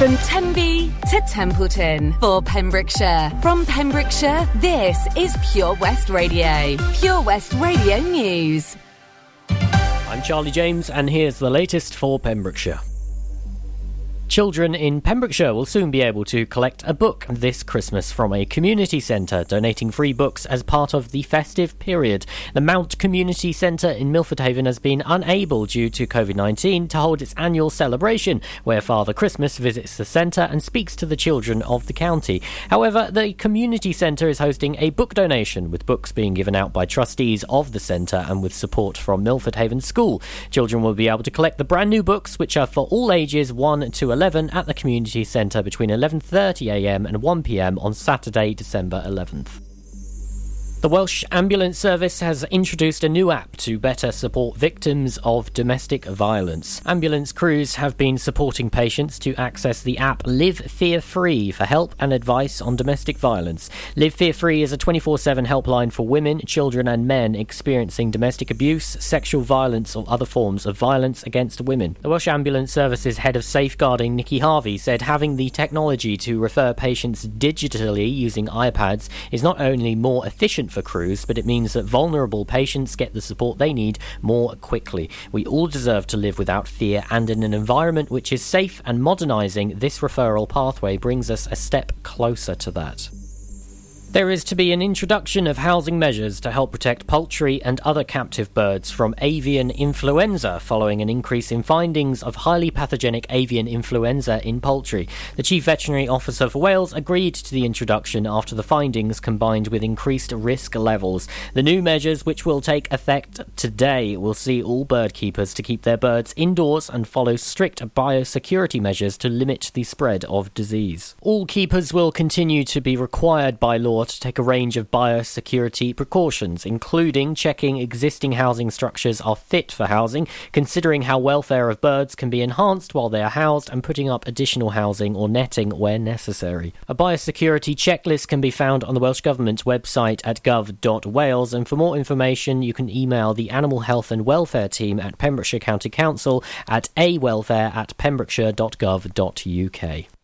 From Tenby to Templeton for Pembrokeshire. From Pembrokeshire, this is Pure West Radio. Pure West Radio News. I'm Charlie James, and here's the latest for Pembrokeshire. Children in Pembrokeshire will soon be able to collect a book this Christmas from a community centre, donating free books as part of the festive period. The Mount Community Centre in Milford Haven has been unable, due to COVID 19, to hold its annual celebration, where Father Christmas visits the centre and speaks to the children of the county. However, the community centre is hosting a book donation, with books being given out by trustees of the centre and with support from Milford Haven School. Children will be able to collect the brand new books, which are for all ages 1 to 11 11 at the community centre between 11.30am and 1pm on Saturday, December 11th. The Welsh Ambulance Service has introduced a new app to better support victims of domestic violence. Ambulance crews have been supporting patients to access the app Live Fear Free for help and advice on domestic violence. Live Fear Free is a 24 7 helpline for women, children, and men experiencing domestic abuse, sexual violence, or other forms of violence against women. The Welsh Ambulance Service's head of safeguarding, Nikki Harvey, said having the technology to refer patients digitally using iPads is not only more efficient for crews, but it means that vulnerable patients get the support they need more quickly. We all deserve to live without fear and in an environment which is safe and modernising this referral pathway brings us a step closer to that. There is to be an introduction of housing measures to help protect poultry and other captive birds from avian influenza following an increase in findings of highly pathogenic avian influenza in poultry. The Chief Veterinary Officer for Wales agreed to the introduction after the findings combined with increased risk levels. The new measures, which will take effect today, will see all bird keepers to keep their birds indoors and follow strict biosecurity measures to limit the spread of disease. All keepers will continue to be required by law to take a range of biosecurity precautions, including checking existing housing structures are fit for housing, considering how welfare of birds can be enhanced while they are housed, and putting up additional housing or netting where necessary. A biosecurity checklist can be found on the Welsh Government's website at gov.wales, and for more information, you can email the Animal Health and Welfare team at Pembrokeshire County Council at awelfare at pembrokeshire.gov.uk.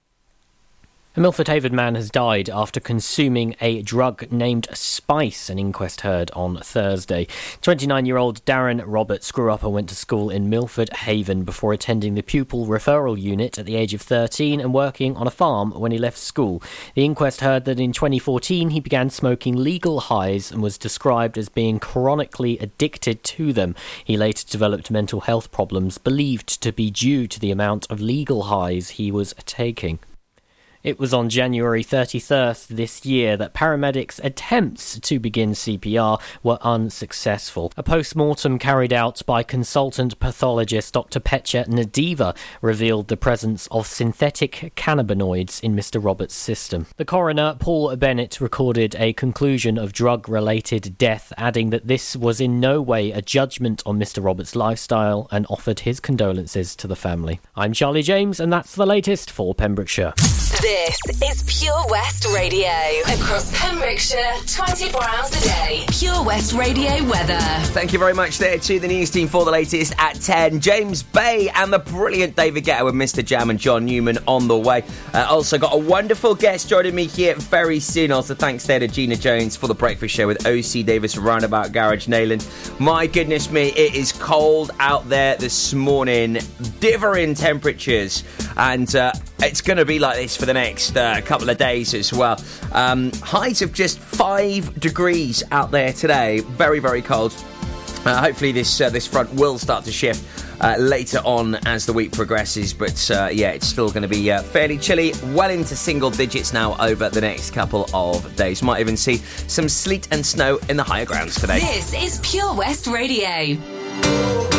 A Milford Haven man has died after consuming a drug named Spice, an inquest heard on Thursday. 29 year old Darren Roberts grew up and went to school in Milford Haven before attending the pupil referral unit at the age of 13 and working on a farm when he left school. The inquest heard that in 2014 he began smoking legal highs and was described as being chronically addicted to them. He later developed mental health problems believed to be due to the amount of legal highs he was taking. It was on January 31st this year that paramedics' attempts to begin CPR were unsuccessful. A post mortem carried out by consultant pathologist Dr. Petya Nadiva revealed the presence of synthetic cannabinoids in Mr. Roberts' system. The coroner, Paul Bennett, recorded a conclusion of drug related death, adding that this was in no way a judgment on Mr. Roberts' lifestyle and offered his condolences to the family. I'm Charlie James, and that's the latest for Pembrokeshire. This is Pure West Radio. Across Pembrokeshire, 24 hours a day. Pure West Radio weather. Thank you very much there to the news team for the latest at 10. James Bay and the brilliant David Guetta with Mr. Jam and John Newman on the way. Uh, also got a wonderful guest joining me here very soon. Also, thanks there to Gina Jones for the breakfast show with OC Davis Roundabout Garage Neyland. My goodness me, it is cold out there this morning. Differing temperatures. And uh, it's going to be like this for the next uh, couple of days as well. Um, highs of just five degrees out there today. Very, very cold. Uh, hopefully, this uh, this front will start to shift uh, later on as the week progresses. But uh, yeah, it's still going to be uh, fairly chilly, well into single digits now over the next couple of days. Might even see some sleet and snow in the higher grounds today. This is Pure West Radio.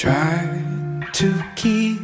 Try to keep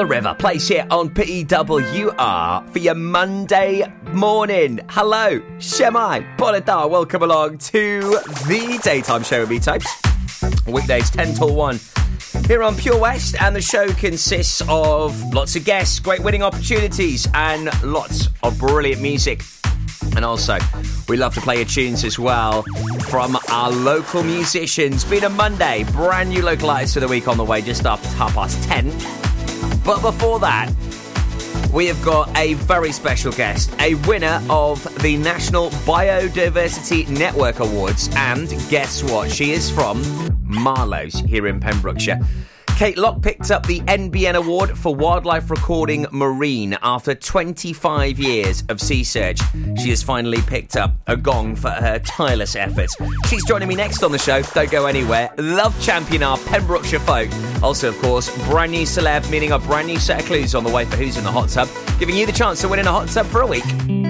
the River, plays here on PWR for your Monday morning. Hello, Shemai, Bonadar, welcome along to the daytime show with me, Types. Weekdays 10 till 1 here on Pure West, and the show consists of lots of guests, great winning opportunities, and lots of brilliant music. And also, we love to play your tunes as well from our local musicians. Been a Monday, brand new local artists of the week on the way just after half past 10. But before that, we have got a very special guest, a winner of the National Biodiversity Network Awards. And guess what? She is from Marloes here in Pembrokeshire. Kate Lock picked up the NBN Award for Wildlife Recording Marine after 25 years of Seasearch. She has finally picked up a gong for her tireless efforts. She's joining me next on the show. Don't go anywhere. Love champion our Pembrokeshire folk. Also, of course, brand new celeb, meaning a brand new set of clues on the way for Who's in the Hot Tub, giving you the chance to win in a hot tub for a week.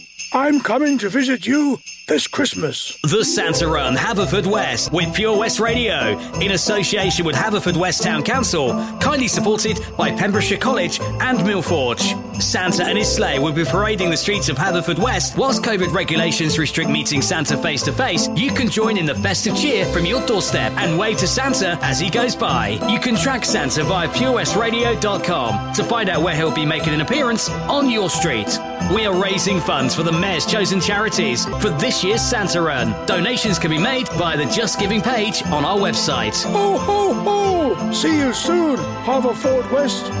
I'm coming to visit you this Christmas. The Santa Run Haverfordwest with Pure West Radio in association with Haverfordwest Town Council, kindly supported by Pembrokeshire College and Millforge. Santa and his sleigh will be parading the streets of Haverfordwest. Whilst COVID regulations restrict meeting Santa face to face, you can join in the festive cheer from your doorstep and wave to Santa as he goes by. You can track Santa via purewestradio.com to find out where he'll be making an appearance on your street. We are raising funds for the Mayor's chosen charities for this year's Santa Run. Donations can be made via the Just Giving page on our website. Ho, ho, ho! See you soon, Haverfordwest.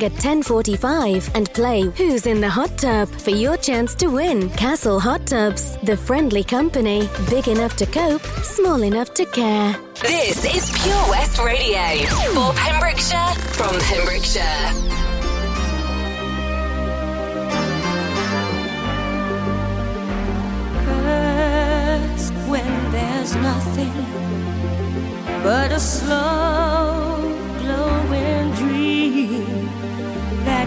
at 10:45 and play Who's in the Hot Tub for your chance to win Castle Hot Tubs, the friendly company, big enough to cope, small enough to care. This is Pure West Radio for Pembrokeshire from Pembrokeshire. When there's nothing but a slow glowing dream that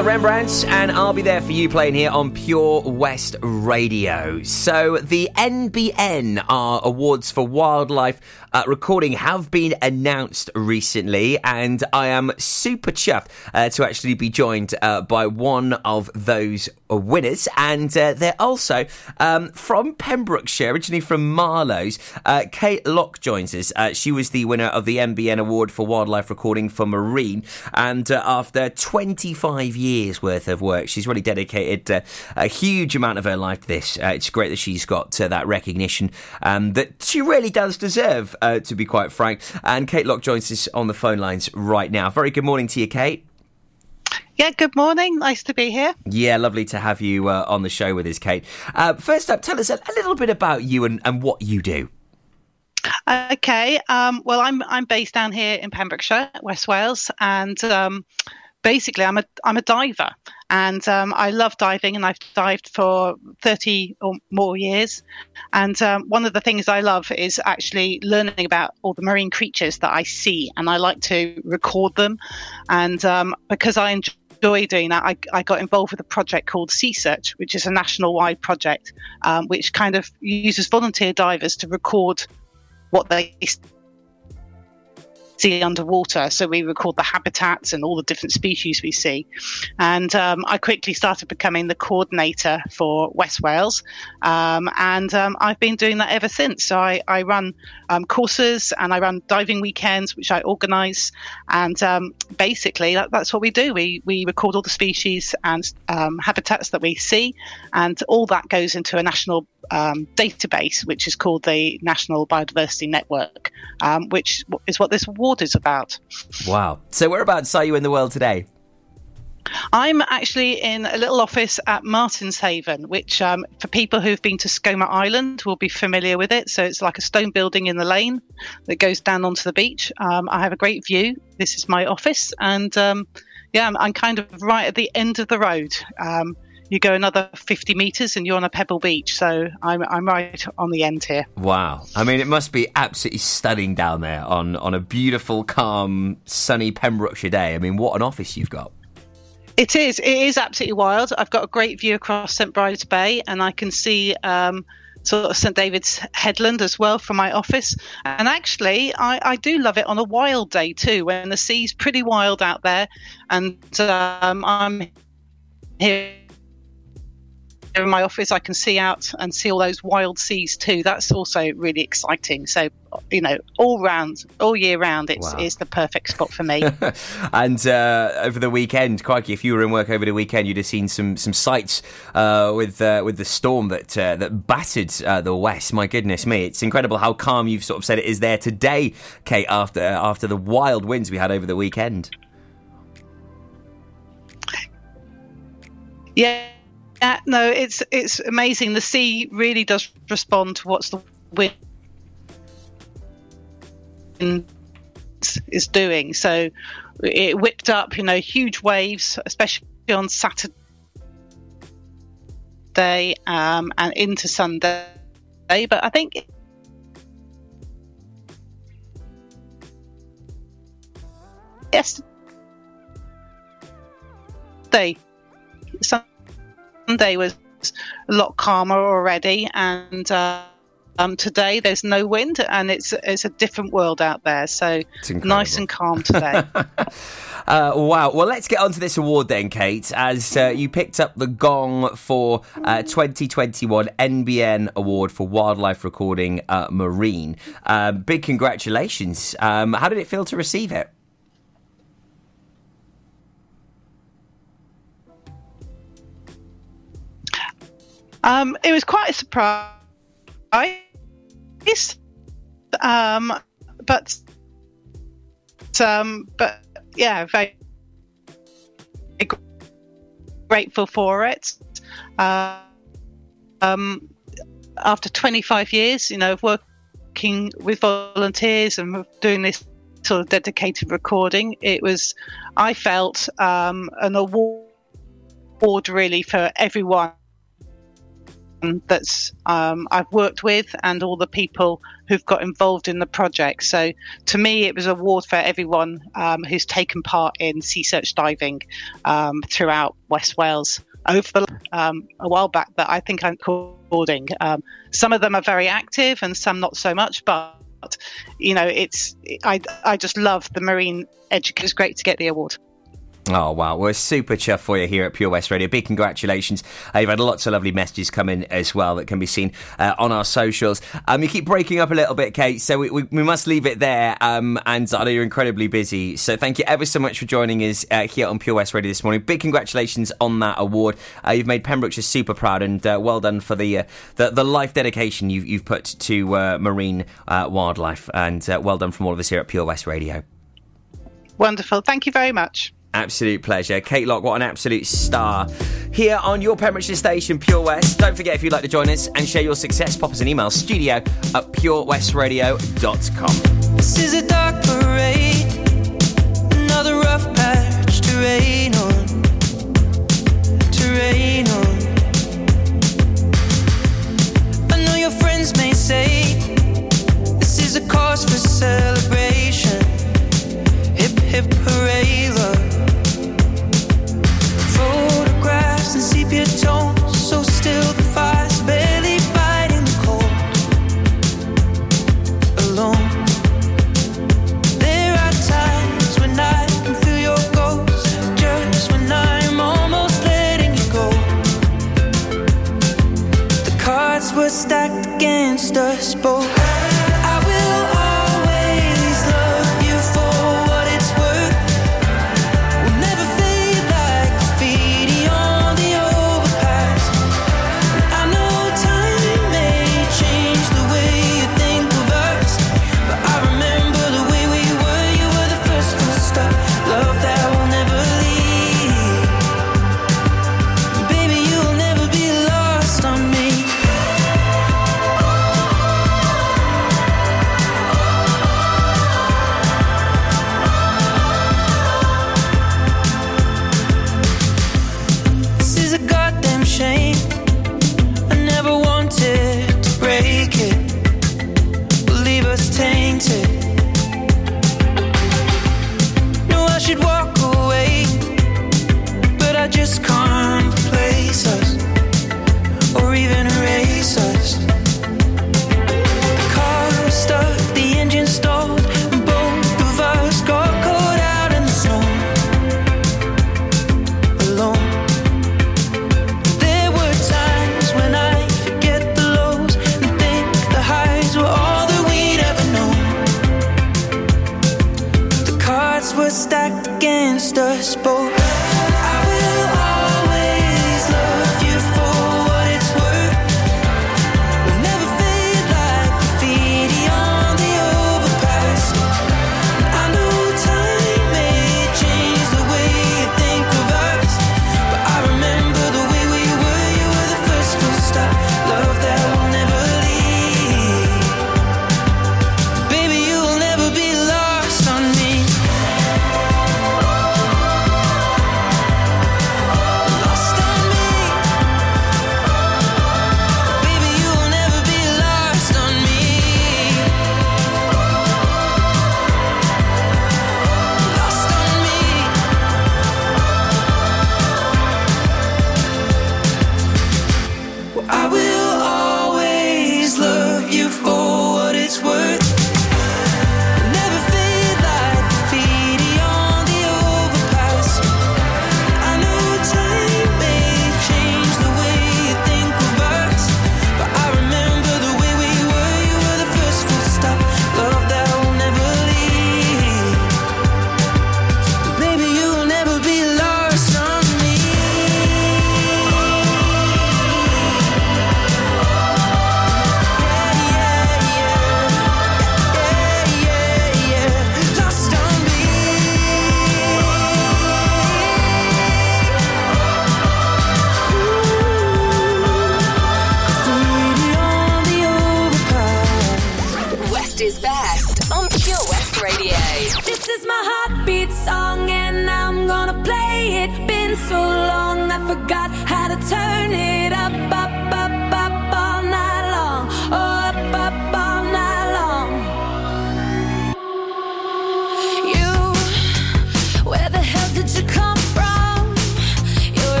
the Rembrandts, and I'll be there for you playing here on Pure West Radio. So, the NBN are awards for wildlife uh, recording have been announced recently, and I am super chuffed uh, to actually be joined uh, by one of those winners. And uh, they're also um, from Pembrokeshire, originally from Marloes. Uh, Kate Lock joins us. Uh, she was the winner of the NBN Award for Wildlife Recording for Marine, and after 25 years worth of work, she's really dedicated uh, a huge amount of her life to this. Uh, it's great that she's got uh, that recognition um, that she really does deserve, uh, to be quite frank. And Kate Lock joins us on the phone lines right now. Very good morning to you, Kate. Yeah, good morning. Nice to be here. Yeah, lovely to have you uh, on the show with us, Kate. Uh, first up, tell us a, a little bit about you and, and what you do. Okay. Um, well, I'm I'm based down here in Pembrokeshire, West Wales, and um, basically I'm a I'm a diver, and um, I love diving, and I've dived for 30 or more years. And um, one of the things I love is actually learning about all the marine creatures that I see, and I like to record them. And um, because I enjoy enjoy doing that, I, I got involved with a project called Seasearch, which is a national wide project, um, which kind of uses volunteer divers to record what they see underwater. So we record the habitats and all the different species we see. And um, I quickly started becoming the coordinator for West Wales. Um, and um, I've been doing that ever since. So I, I run um, courses and I run diving weekends, which I organise. And um, basically, that, that's what we do. We, we record all the species and habitats that we see. And all that goes into a national um, database, which is called the National Biodiversity Network, um, which is what this award is about. Wow. So, whereabouts are you in the world today? I'm actually in a little office at Martin's Haven, which, um, for people who've been to Skomer Island, will be familiar with it. So it's like a stone building in the lane that goes down onto the beach. Um, I have a great view. This is my office, and um, yeah, I'm, I'm, kind of right at the end of the road. You go another 50 meters and you're on a pebble beach. So I'm, I'm right on the end here. Wow. I mean, it must be absolutely stunning down there on, on a beautiful, calm, sunny Pembrokeshire day. I mean, what an office you've got. It is. It is absolutely wild. I've got a great view across St Bride's Bay, and I can see um, sort of St David's Headland as well from my office. And actually, I, I, do love it on a wild day too, when the sea's pretty wild out there, and um, I'm here in my office, I can see out and see all those wild seas too. That's also really exciting. So, you know, all round, all year round, it's, wow. it's the perfect spot for me. and uh, over the weekend, crikey, if you were in work over the weekend, you'd have seen some some sights uh, with uh, with the storm that uh, that battered uh, the west. My goodness me, it's incredible how calm you've sort of said it is there today, Kate. After after the wild winds we had over the weekend. Yeah yeah, no, it's it's amazing. The sea really does respond to what's the wind is doing. So it whipped up, you know, huge waves, especially on Saturday um, and into Sunday. But I think yesterday, Sunday was a lot calmer already, and uh, um, today there's no wind, and it's it's a different world out there. So nice and calm today. Uh, wow. Well, let's get on to this award then, Kate, as uh, you picked up the gong for uh, 2021 NBN Award for Wildlife Recording uh, Marine. Um, big congratulations. Um, how did it feel to receive it? Um, it was quite a surprise, um, but um, but yeah, very grateful for it. Uh, um, after 25 years, you know, of working with volunteers and doing this sort of dedicated recording, it was, I felt, um, an award really for everyone that's um, I've worked with and all the people who've got involved in the project. So to me, it was a award for everyone um, who's taken part in Seasearch diving um, throughout West Wales over the, um, a while back that I think I'm recording. Um, some of them are very active and some not so much, but you know, it's I I just love the marine education. It's great to get the award. Oh, wow. We're super chuffed for you here at Pure West Radio. Big congratulations. Uh, you've had lots of lovely messages come in as well that can be seen uh, on our socials. Um, you keep breaking up a little bit, Kate, so we, we, we must leave it there. Um, and I know you're incredibly busy. So thank you ever so much for joining us uh, here on Pure West Radio this morning. Big congratulations on that award. Uh, you've made Pembrokeshire super proud and uh, well done for the, uh, the, the life dedication you've, you've put to marine wildlife. And well done from all of us here at Pure West Radio. Wonderful. Thank you very much. Absolute pleasure. Kate Lock, what an absolute star. Here on your Pembrokeshire station, Pure West. Don't forget if you'd like to join us and share your success, pop us an email, studio at purewestradio.com. This is a dark parade, another rough patch to rain on, to rain on. I know your friends may say this is a cause for celebration. Hip, hip, hooray, love. Stacked against us both.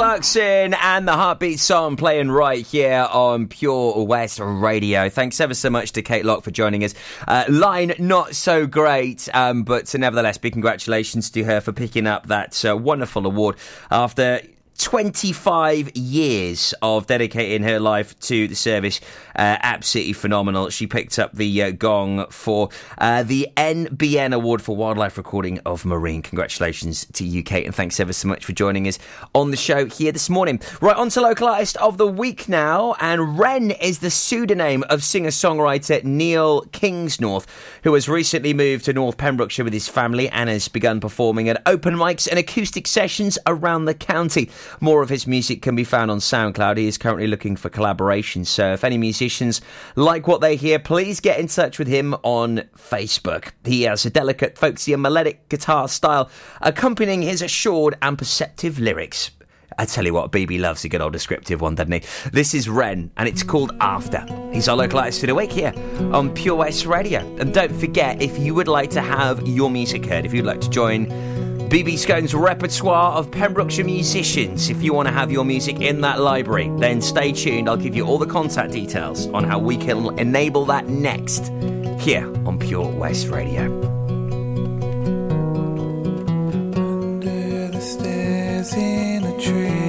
Clarkson and the Heartbeat song playing right here on Pure West Radio. Thanks ever so much to Kate Lock for joining us. Uh, line not so great, um, but nevertheless, big congratulations to her for picking up that uh, wonderful award after. 25 years of dedicating her life to the service. Uh, absolutely phenomenal. She picked up the uh, gong for uh, the NBN Award for Wildlife Recording of Marine. Congratulations to Kate, and thanks ever so much for joining us on the show here this morning. Right, on to local artist of the week now, and Wren is the pseudonym of singer-songwriter Neil Kingsnorth, who has recently moved to North Pembrokeshire with his family and has begun performing at open mics and acoustic sessions around the county. More of his music can be found on SoundCloud. He is currently looking for collaborations, so if any musicians like what they hear, please get in touch with him on Facebook. He has a delicate, folksy, and melodic guitar style, accompanying his assured and perceptive lyrics. I tell you what, BB loves a good old descriptive one, doesn't he? This is Ren, and it's called After. He's our local artist for the week here on Pure West Radio. And don't forget, if you would like to have your music heard, if you'd like to join BB Scone's repertoire of Pembrokeshire musicians. If you want to have your music in that library, then stay tuned. I'll give you all the contact details on how we can enable that next here on Pure West Radio. In a tree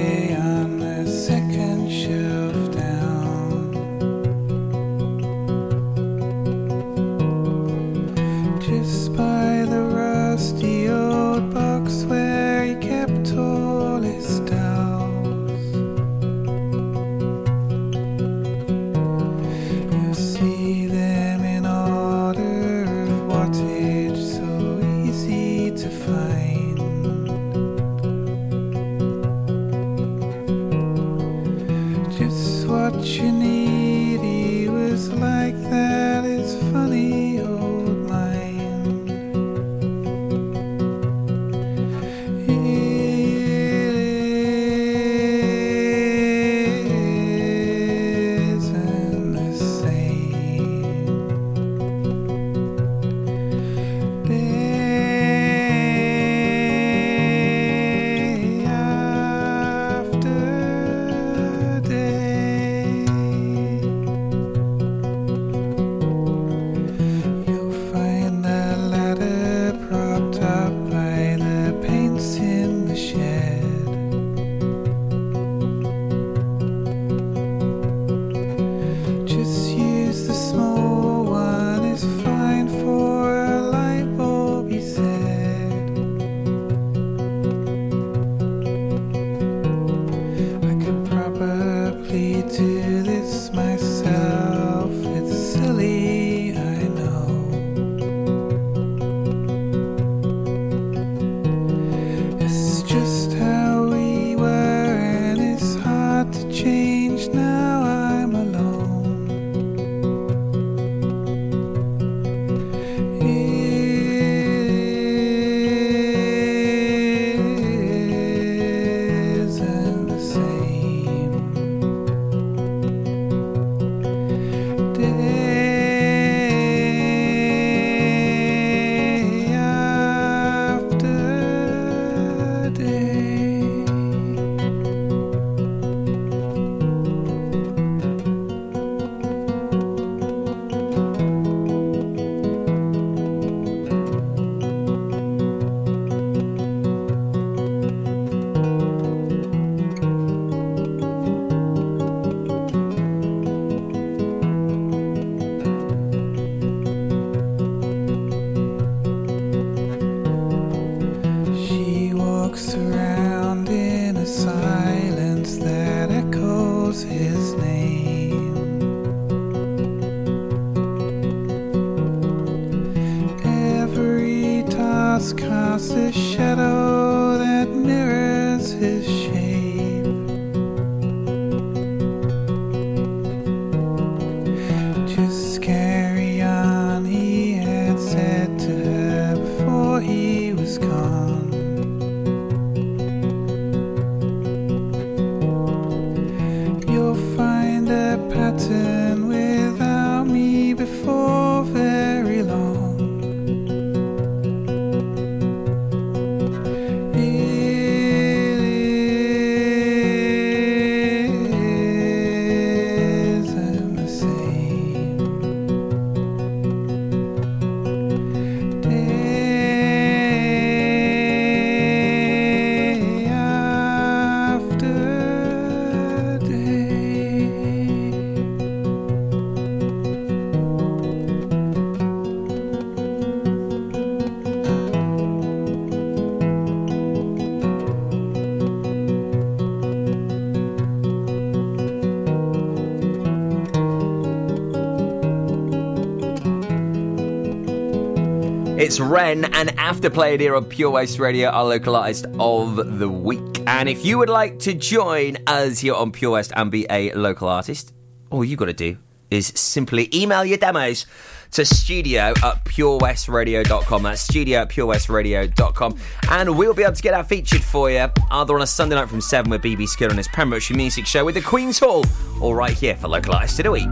It's Ren and after play here on Pure West Radio, our local artist of the week. And if you would like to join us here on Pure West and be a local artist, all you got to do is simply email your demos to studio at purewestradio.com. That's studio at purewestradio.com. And we'll be able to get that featured for you either on a Sunday night from 7 with BB Skill on his Pembrokeshire Music Show with the Queen's Hall or right here for Local Artist of the Week.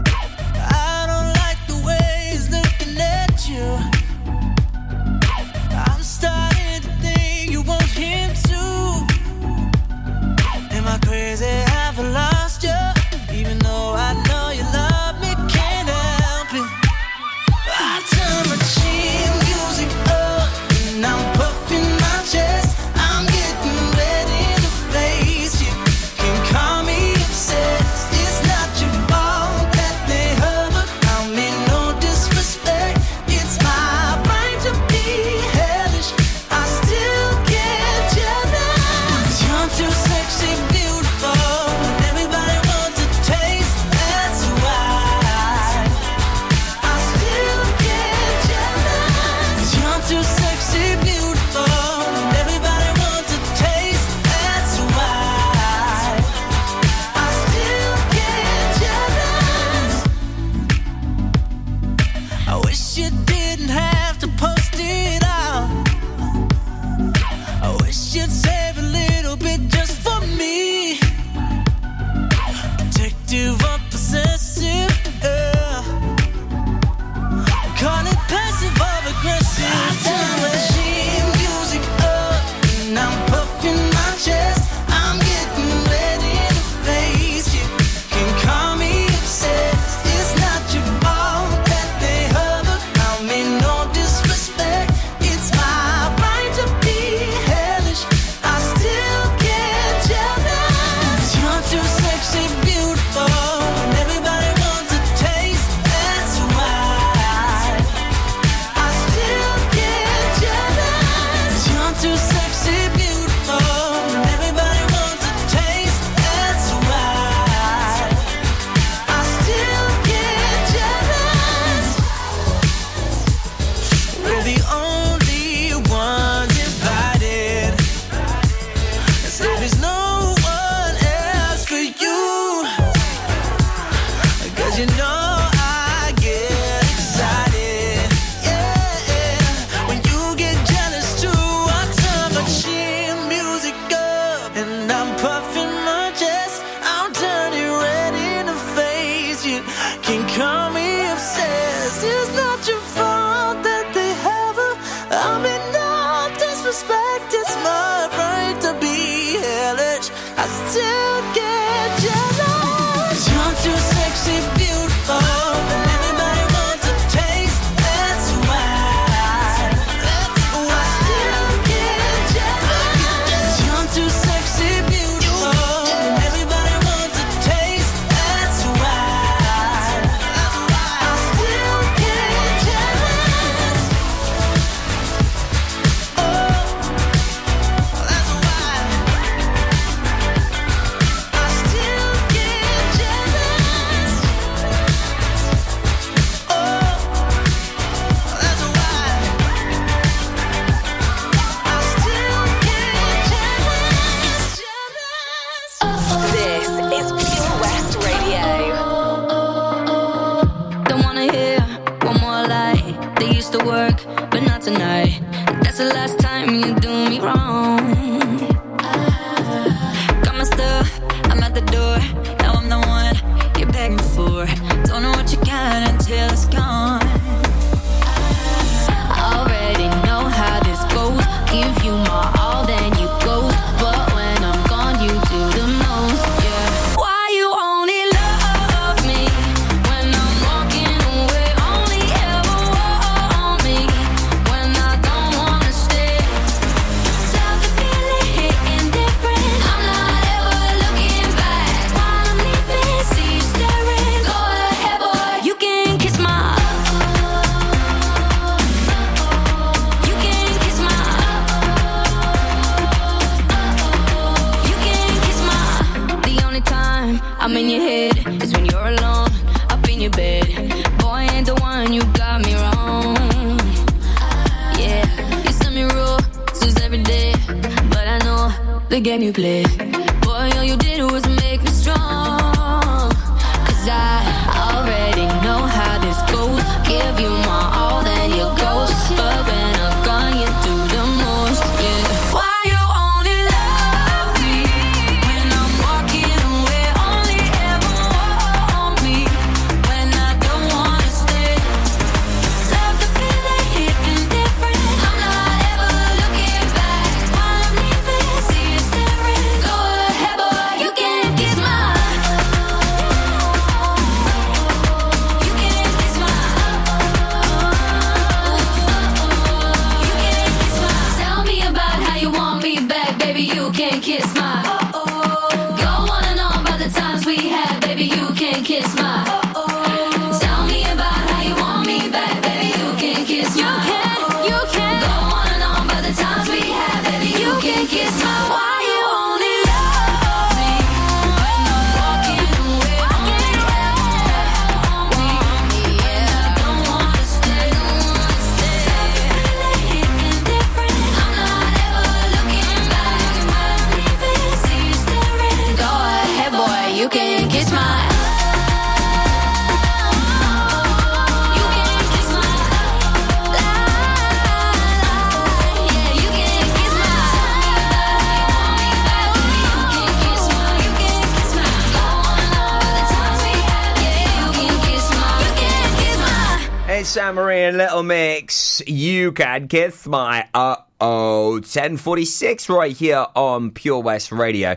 You can kiss my uh oh. 1046 right here on Pure West Radio.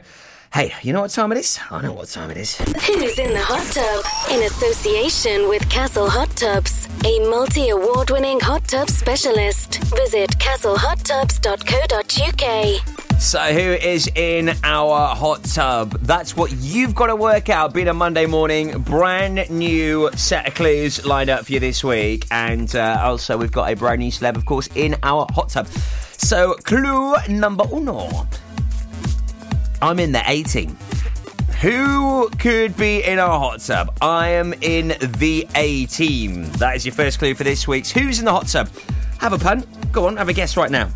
Hey, you know what time it is? I know what time it is. Who's in the hot tub? In association with Castle Hot Tubs, a multi award winning hot tub specialist. Visit castlehottubs.co.uk. So, who is in our hot tub? That's what you've got to work out. Being a Monday morning, brand new set of clues lined up for you this week. And uh, also, we've got a brand new celeb, of course, in our hot tub. So, clue number uno. I'm in the A team. Who could be in our hot tub? I am in the A team. That is your first clue for this week's Who's in the Hot Tub? Have a pun. Go on, have a guess right now.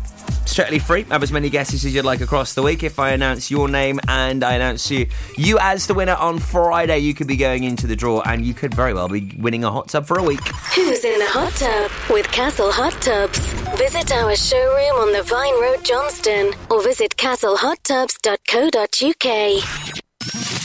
Totally free. Have as many guesses as you'd like across the week. If I announce your name and I announce you, you as the winner on Friday, you could be going into the draw and you could very well be winning a hot tub for a week. Who's in the hot tub with Castle Hot Tubs? Visit our showroom on the Vine Road, Johnston, or visit castlehottubs.co.uk.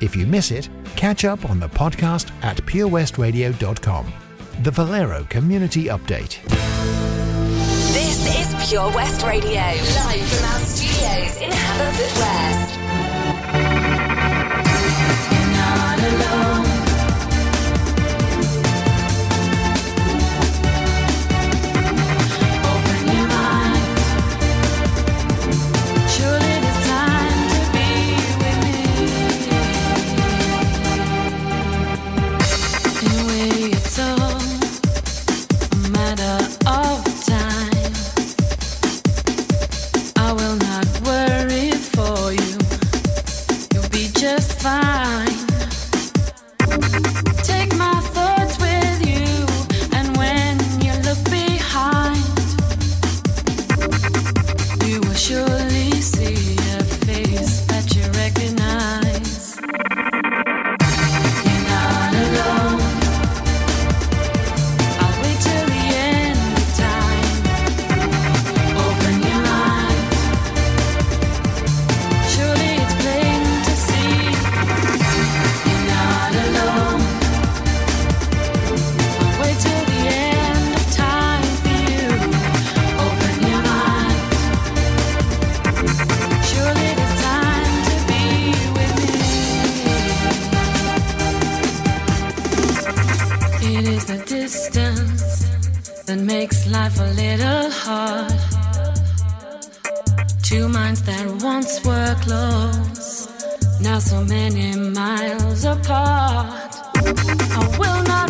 If you miss it, catch up on the podcast at purewestradio.com. The Valero Community Update. This is Pure West Radio, live from our studios in Haverfordwest. Life a little hard. Two minds that once were close, now so many miles apart. I will not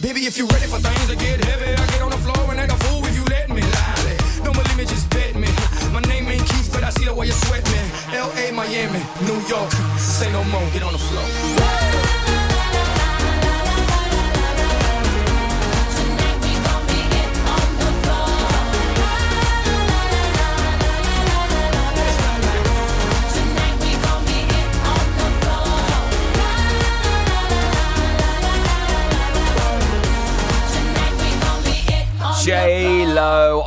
Baby, if you ready for things to get heavy, I get on the floor and ain't a fool if you let me. Lally. Don't believe me, just bet me. My name ain't Keith, but I see the way you sweat me. L.A., Miami, New York, say no more, get on the floor.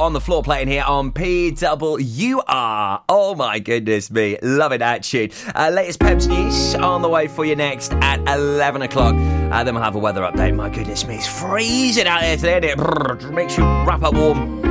on the floor playing here on PWR. Oh my goodness me, loving that tune. Uh, latest Pembs news on the way for you next at 11 o'clock. Uh, then we'll have a weather update. My goodness me, it's freezing out here today, it? Makes you wrap up warm.